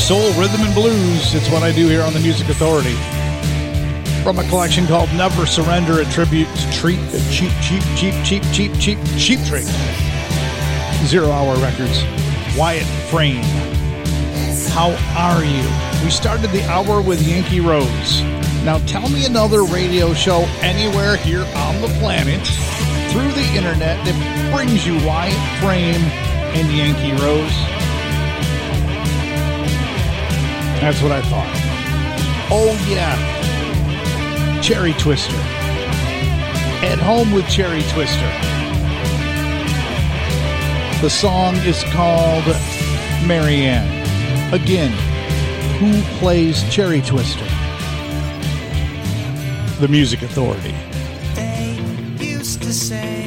Soul, rhythm, and blues. It's what I do here on the Music Authority. From a collection called Never Surrender, a tribute to Treat, the cheap, cheap, cheap, cheap, cheap, cheap, cheap trick. Zero Hour Records. Wyatt Frame. How are you? We started the hour with Yankee Rose. Now tell me another radio show anywhere here on the planet through the internet that brings you Wyatt Frame and Yankee Rose. That's what I thought. Oh, yeah. Cherry Twister. At home with Cherry Twister. The song is called Marianne. Again, who plays Cherry Twister? The Music Authority. They used to say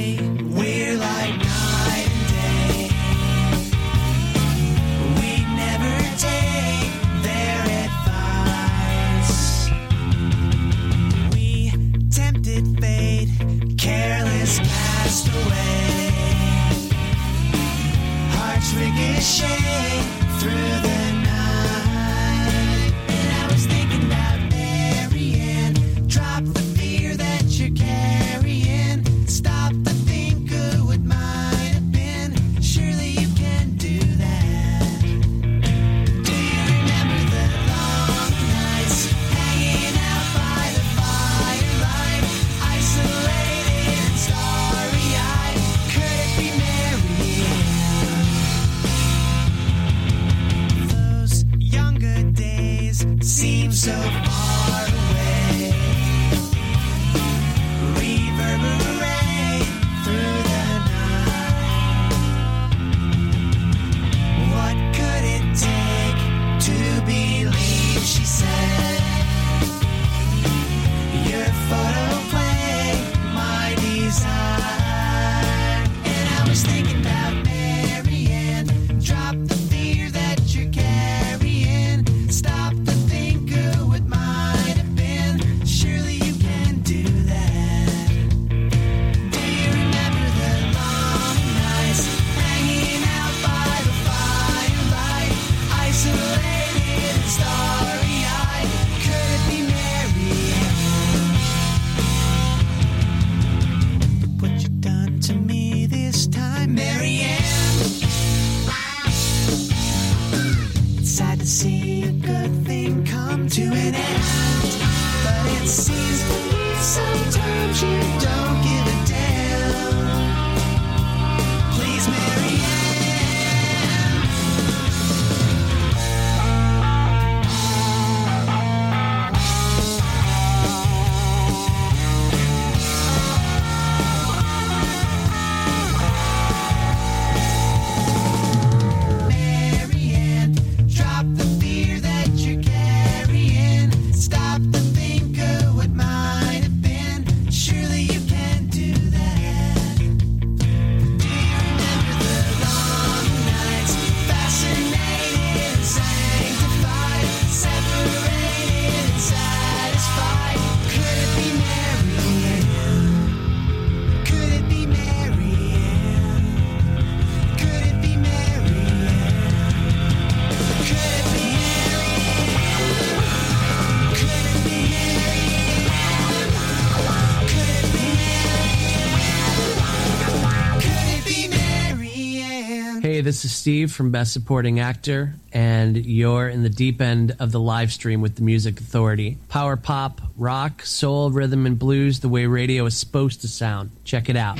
is Steve from Best Supporting Actor, and you're in the deep end of the live stream with the Music Authority. Power pop, rock, soul, rhythm, and blues the way radio is supposed to sound. Check it out.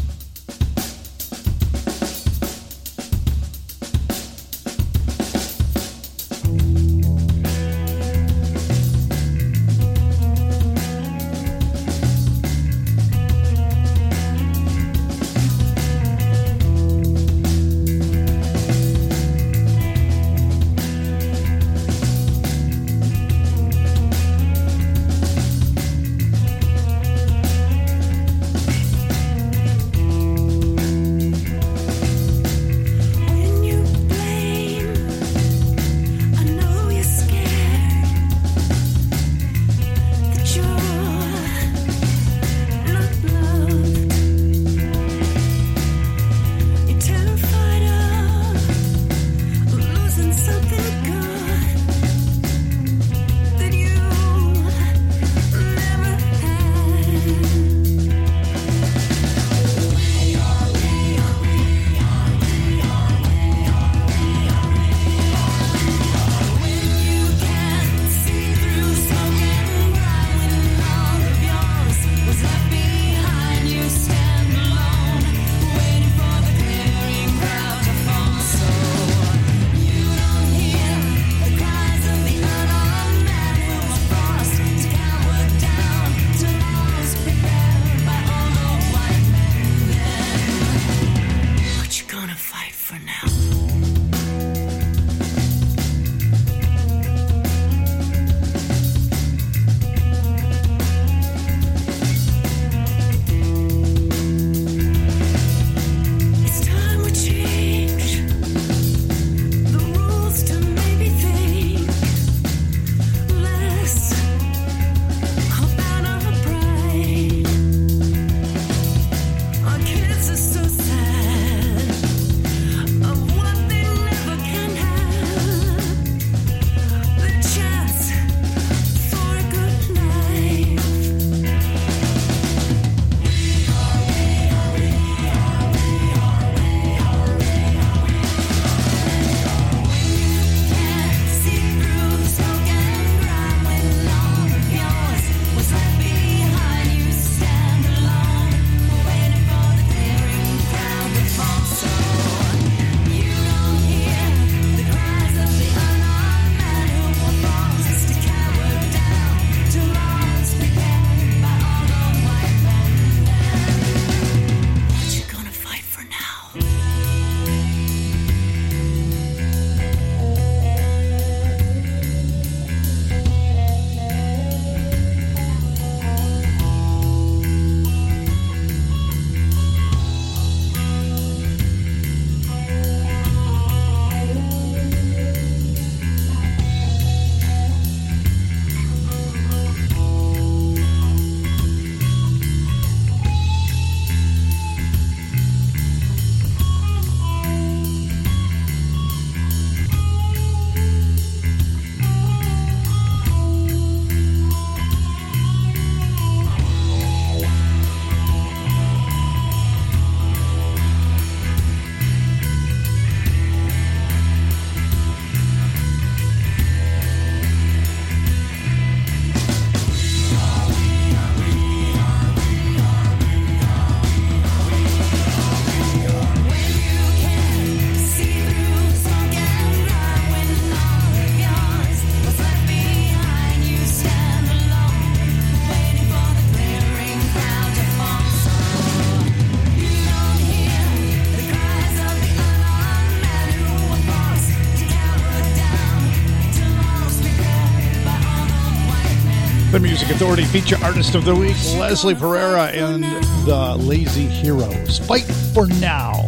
Music Authority feature artist of the week, Leslie Pereira and the Lazy Heroes. Fight for Now.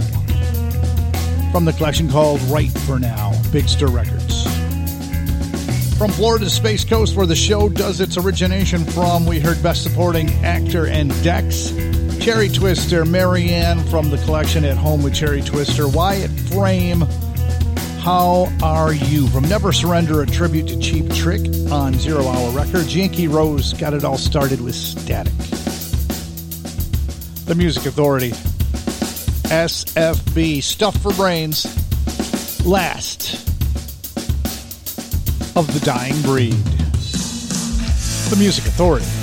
From the collection called Right for Now, Big Stir Records. From Florida's Space Coast, where the show does its origination from, we heard Best Supporting Actor and Dex, Cherry Twister, Marianne from the collection At Home with Cherry Twister, Wyatt Frame, How Are You? From Never Surrender, a tribute to Cheap Trick on Zero Hour Records. Yankee Rose got it all started with Static. The Music Authority. SFB. Stuff for Brains. Last of the Dying Breed. the Music Authority.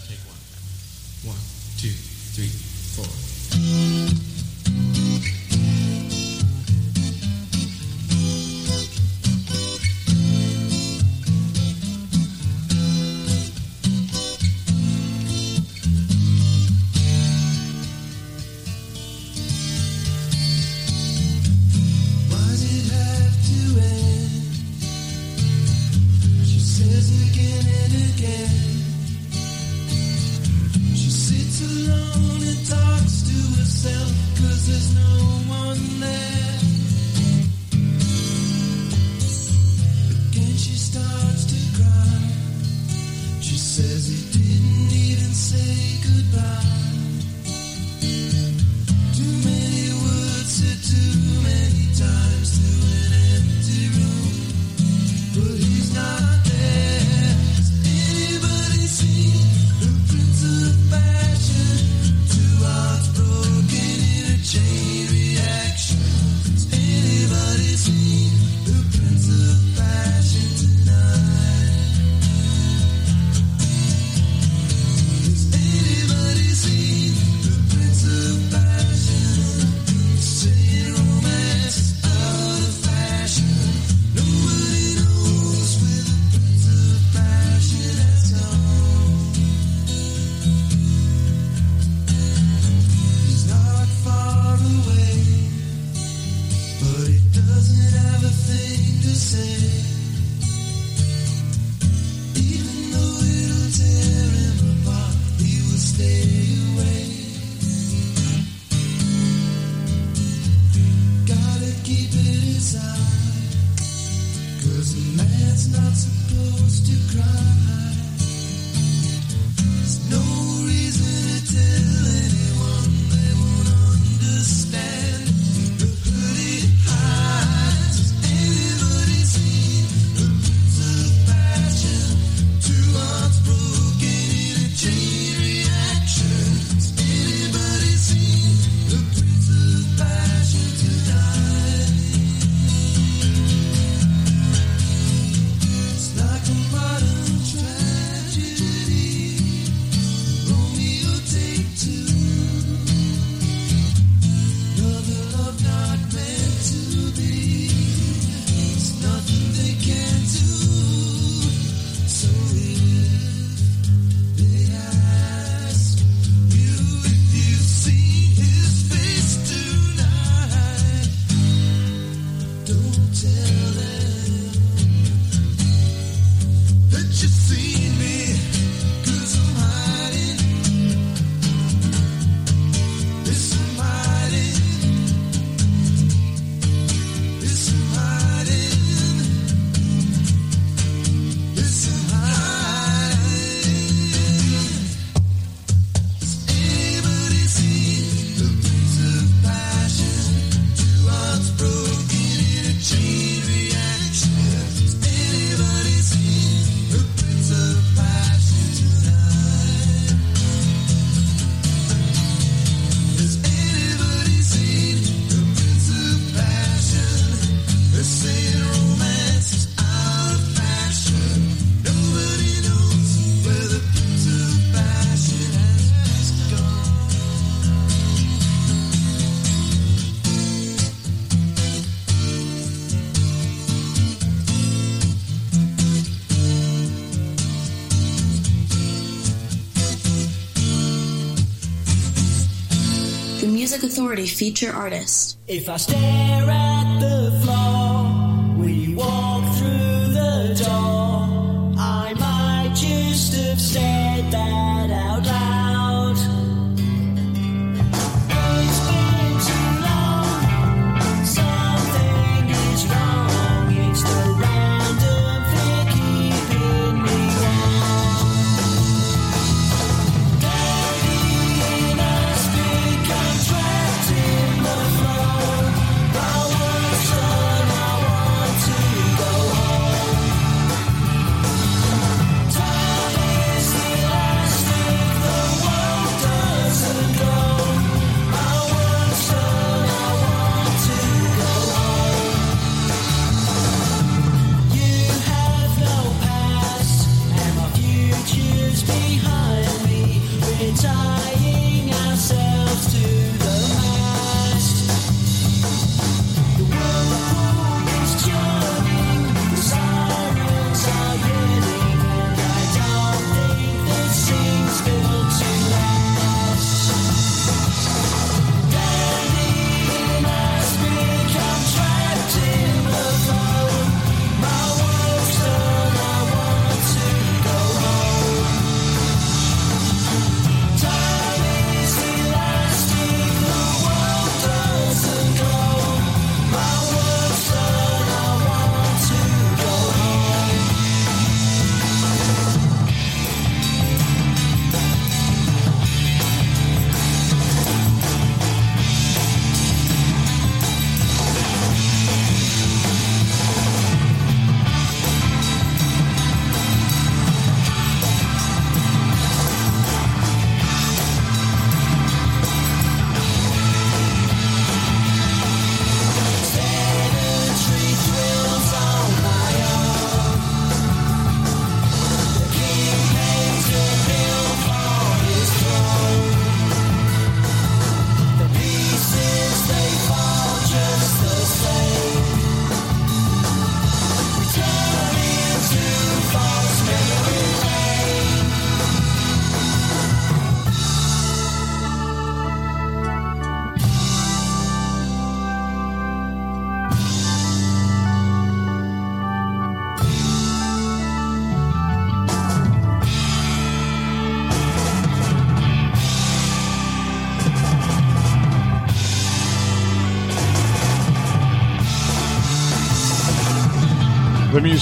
Minority Feature Artist. If I stare at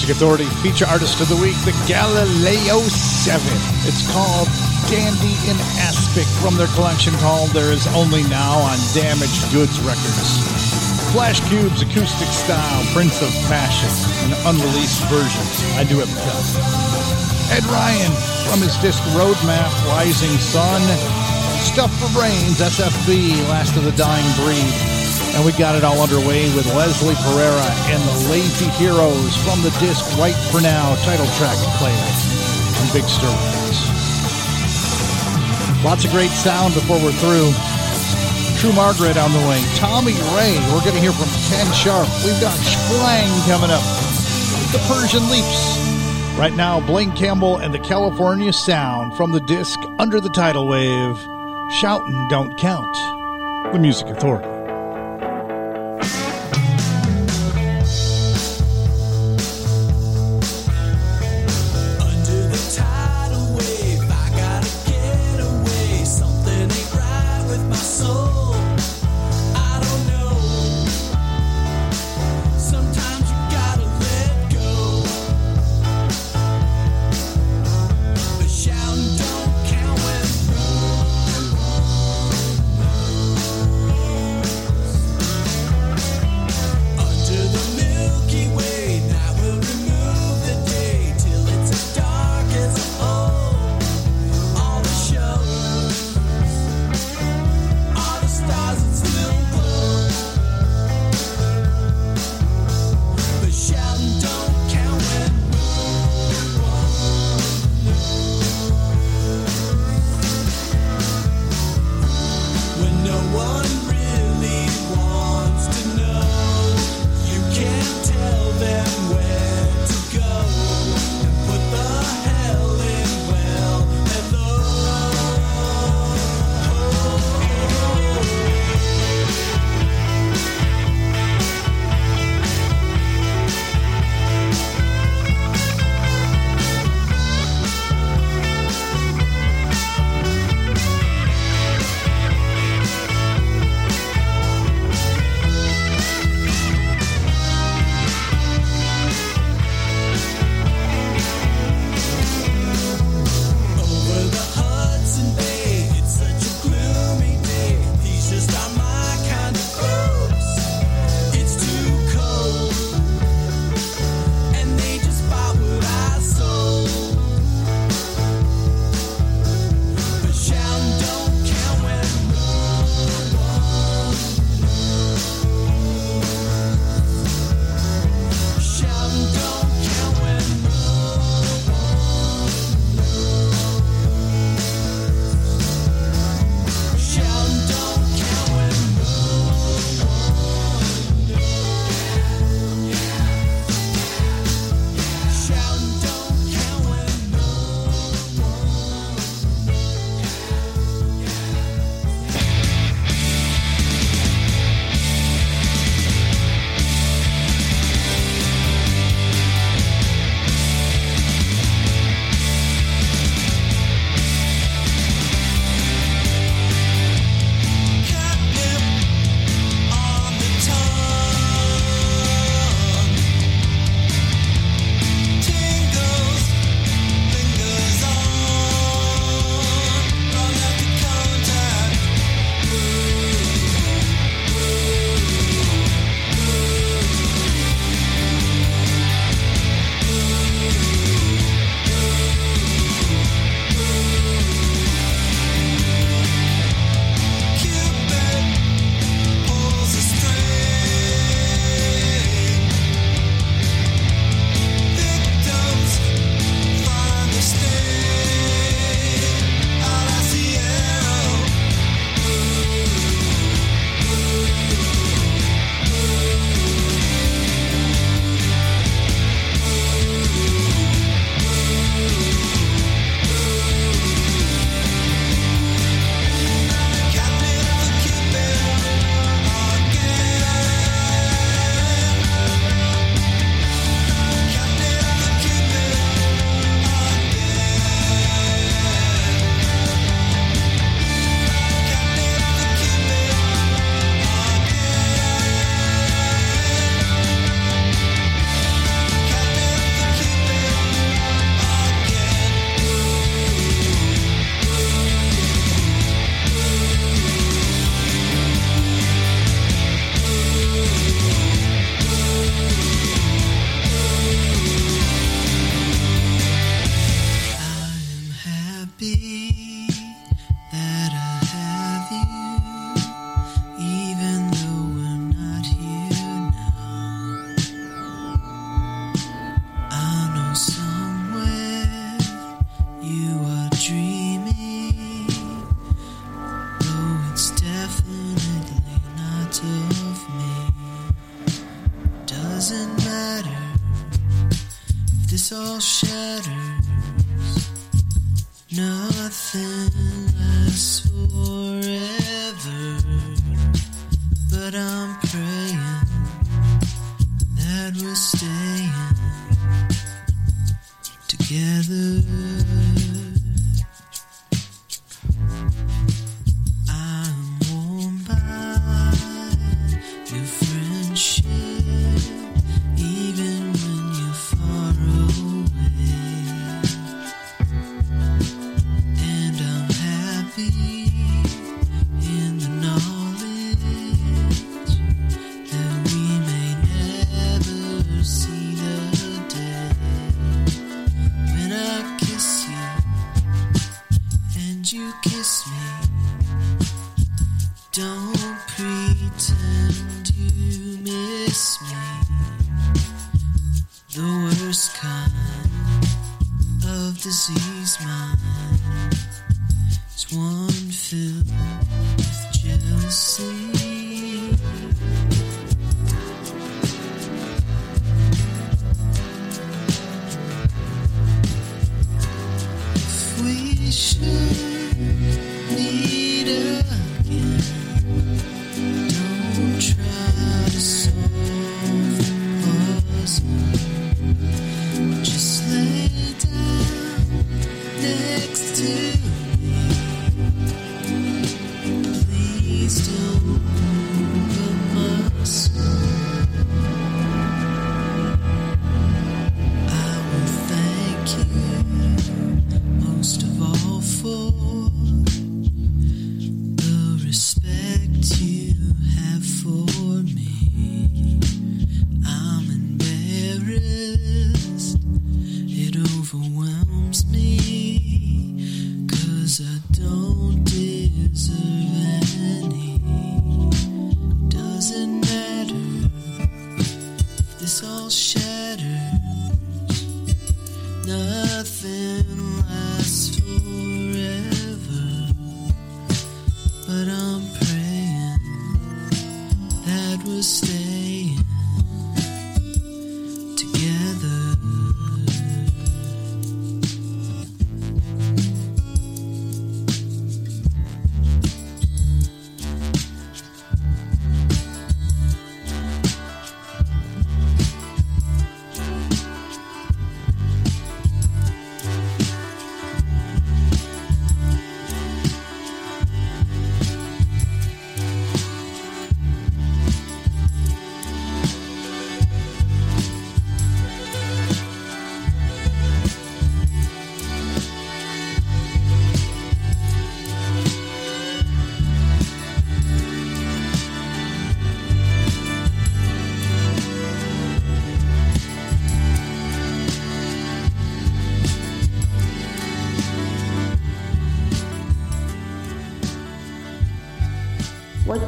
Music Authority feature artist of the week, the Galileo 7. It's called Dandy in Aspic from their collection called There Is Only Now on Damaged Goods Records. Flash Cube's acoustic style, Prince of Passion, an unreleased version. I do a cut. Ed Ryan from his disc Roadmap, Rising Sun. Stuff for Brains, SFB, Last of the Dying Breed. And we got it all underway with Leslie Pereira and the Lazy Heroes from the disc Right for Now title track player on Big Stir. Lots of great sound before we're through. True Margaret on the way. Tommy Ray, we're going to hear from Ken Sharp. We've got Splang coming up. The Persian Leaps. Right now, Blaine Campbell and the California Sound from the disc Under the Tidal Wave. Shoutin' Don't Count. The Music Authority.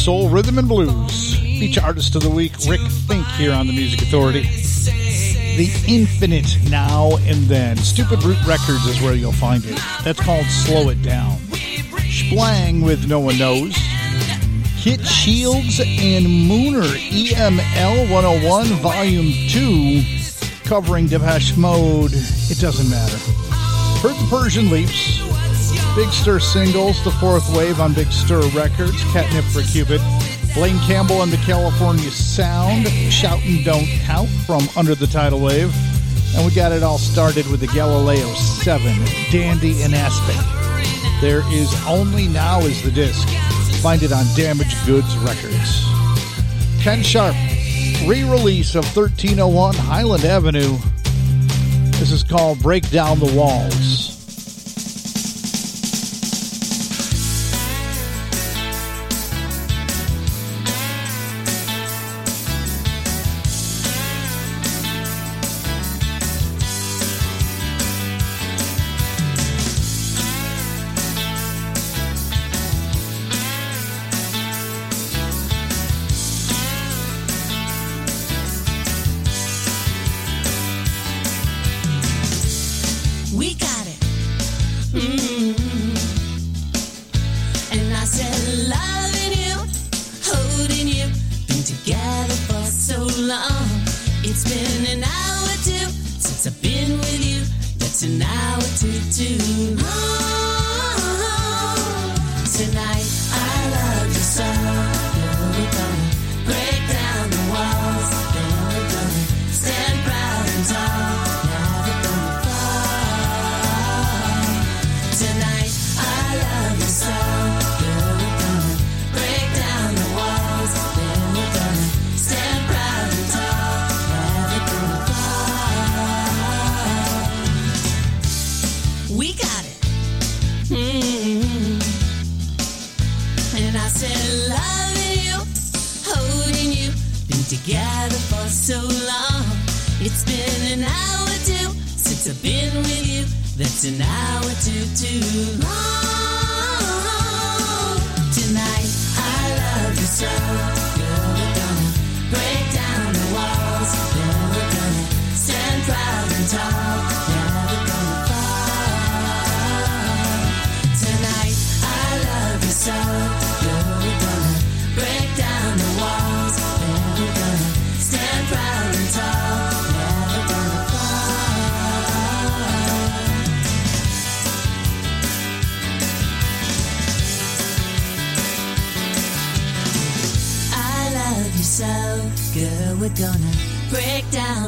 Soul, rhythm, and blues. Feature artist of the week, Rick Fink, here on the Music Authority. The Infinite Now and Then. Stupid Root Records is where you'll find it. That's called Slow It Down. Splang with No One Knows. Hit Shields and Mooner, EML 101, Volume 2, covering Depeche Mode. It doesn't matter. Heard the Persian Leaps. Big Stir singles, the fourth wave on Big Stir Records, Catnip for Cupid. Blaine Campbell and the California Sound, Shoutin' Don't Count from Under the Tidal Wave. And we got it all started with the Galileo 7, Dandy in Aspic. There is Only Now is the disc. Find it on Damaged Goods Records. Ken Sharp, re release of 1301 Highland Avenue. This is called Break Down the Walls.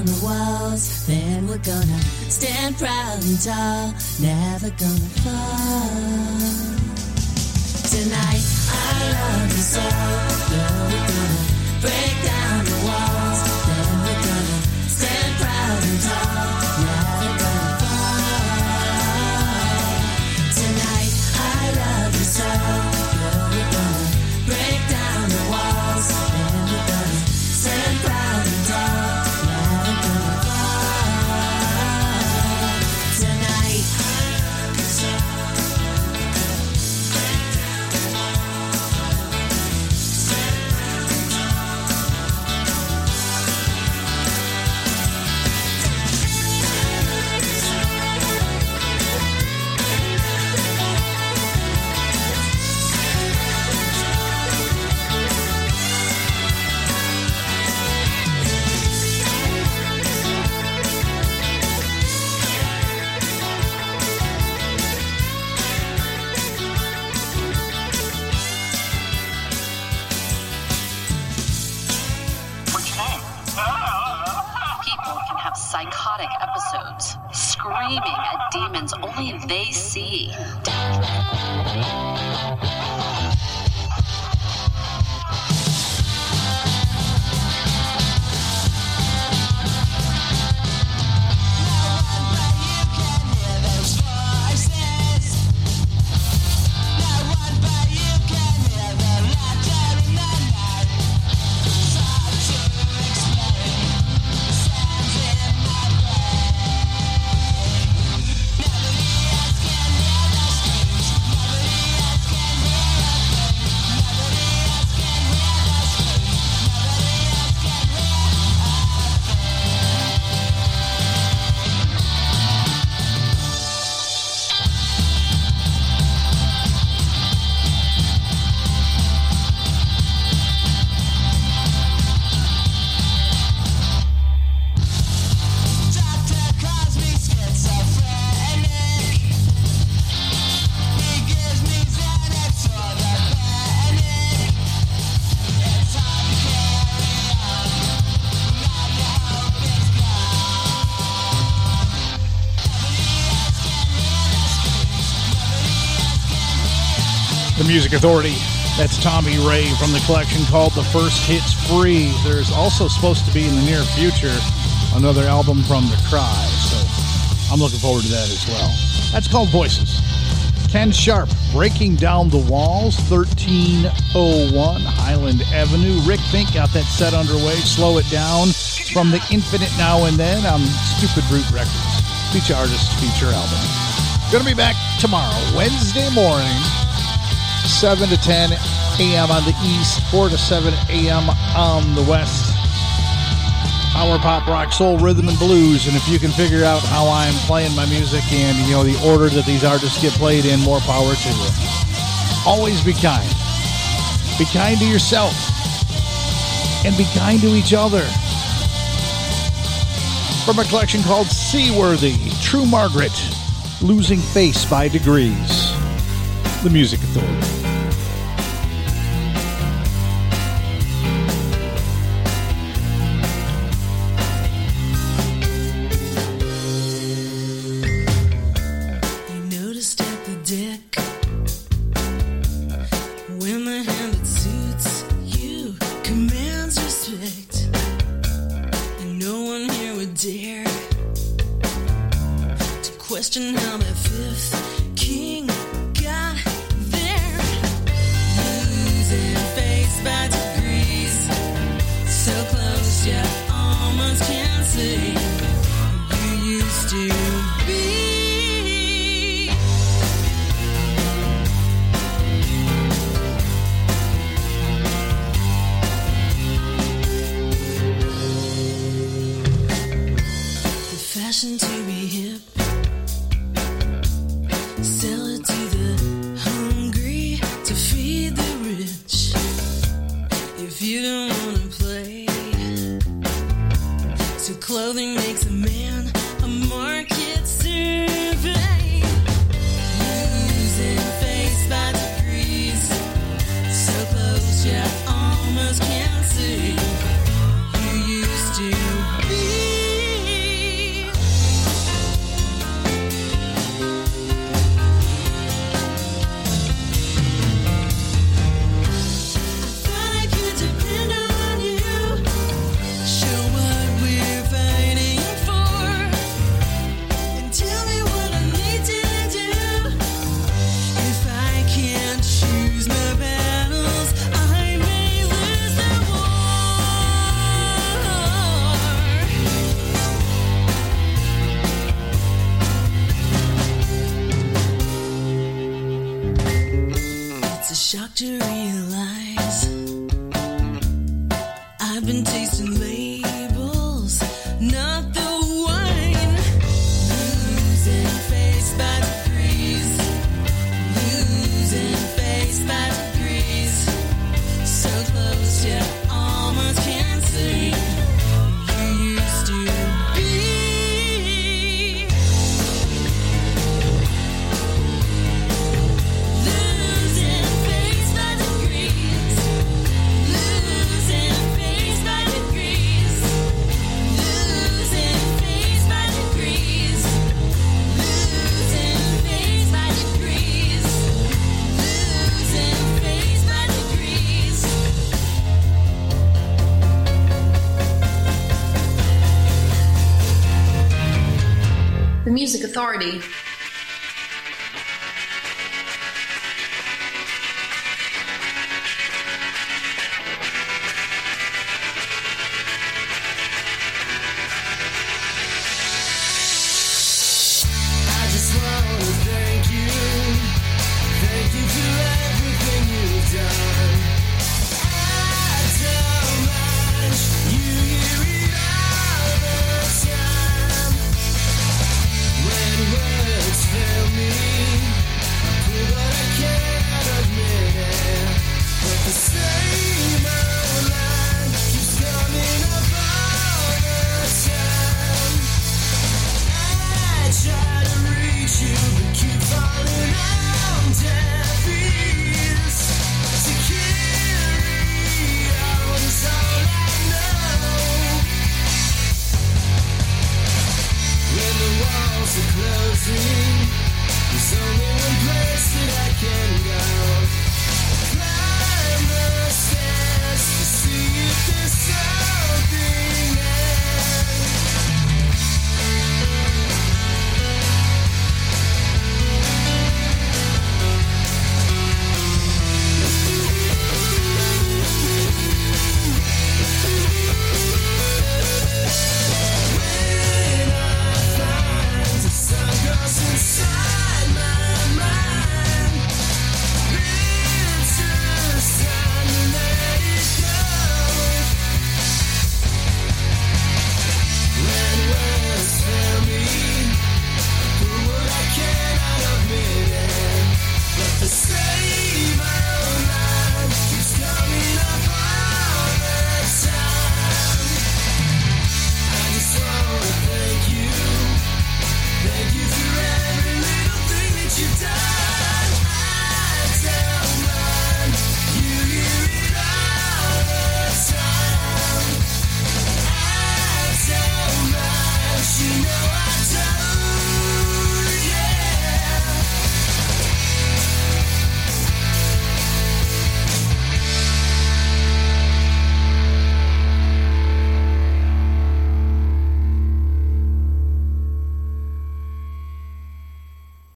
Down the walls, then we're gonna stand proud and tall, never gonna fall. Tonight, I love you so. Music Authority. That's Tommy Ray from the collection called The First Hits Free. There's also supposed to be in the near future another album from The Cry, so I'm looking forward to that as well. That's called Voices. Ken Sharp, Breaking Down the Walls, 1301 Highland Avenue. Rick Fink got that set underway. Slow It Down from the Infinite Now and Then on Stupid Root Records. Feature artist, feature album. Gonna be back tomorrow, Wednesday morning. 7 to 10 a.m. on the east, 4 to 7 a.m. on the west. Power pop, rock, soul, rhythm, and blues. And if you can figure out how I'm playing my music and, you know, the order that these artists get played in, more power to you. Always be kind. Be kind to yourself. And be kind to each other. From a collection called Seaworthy, True Margaret, Losing Face by Degrees. The Music Authority.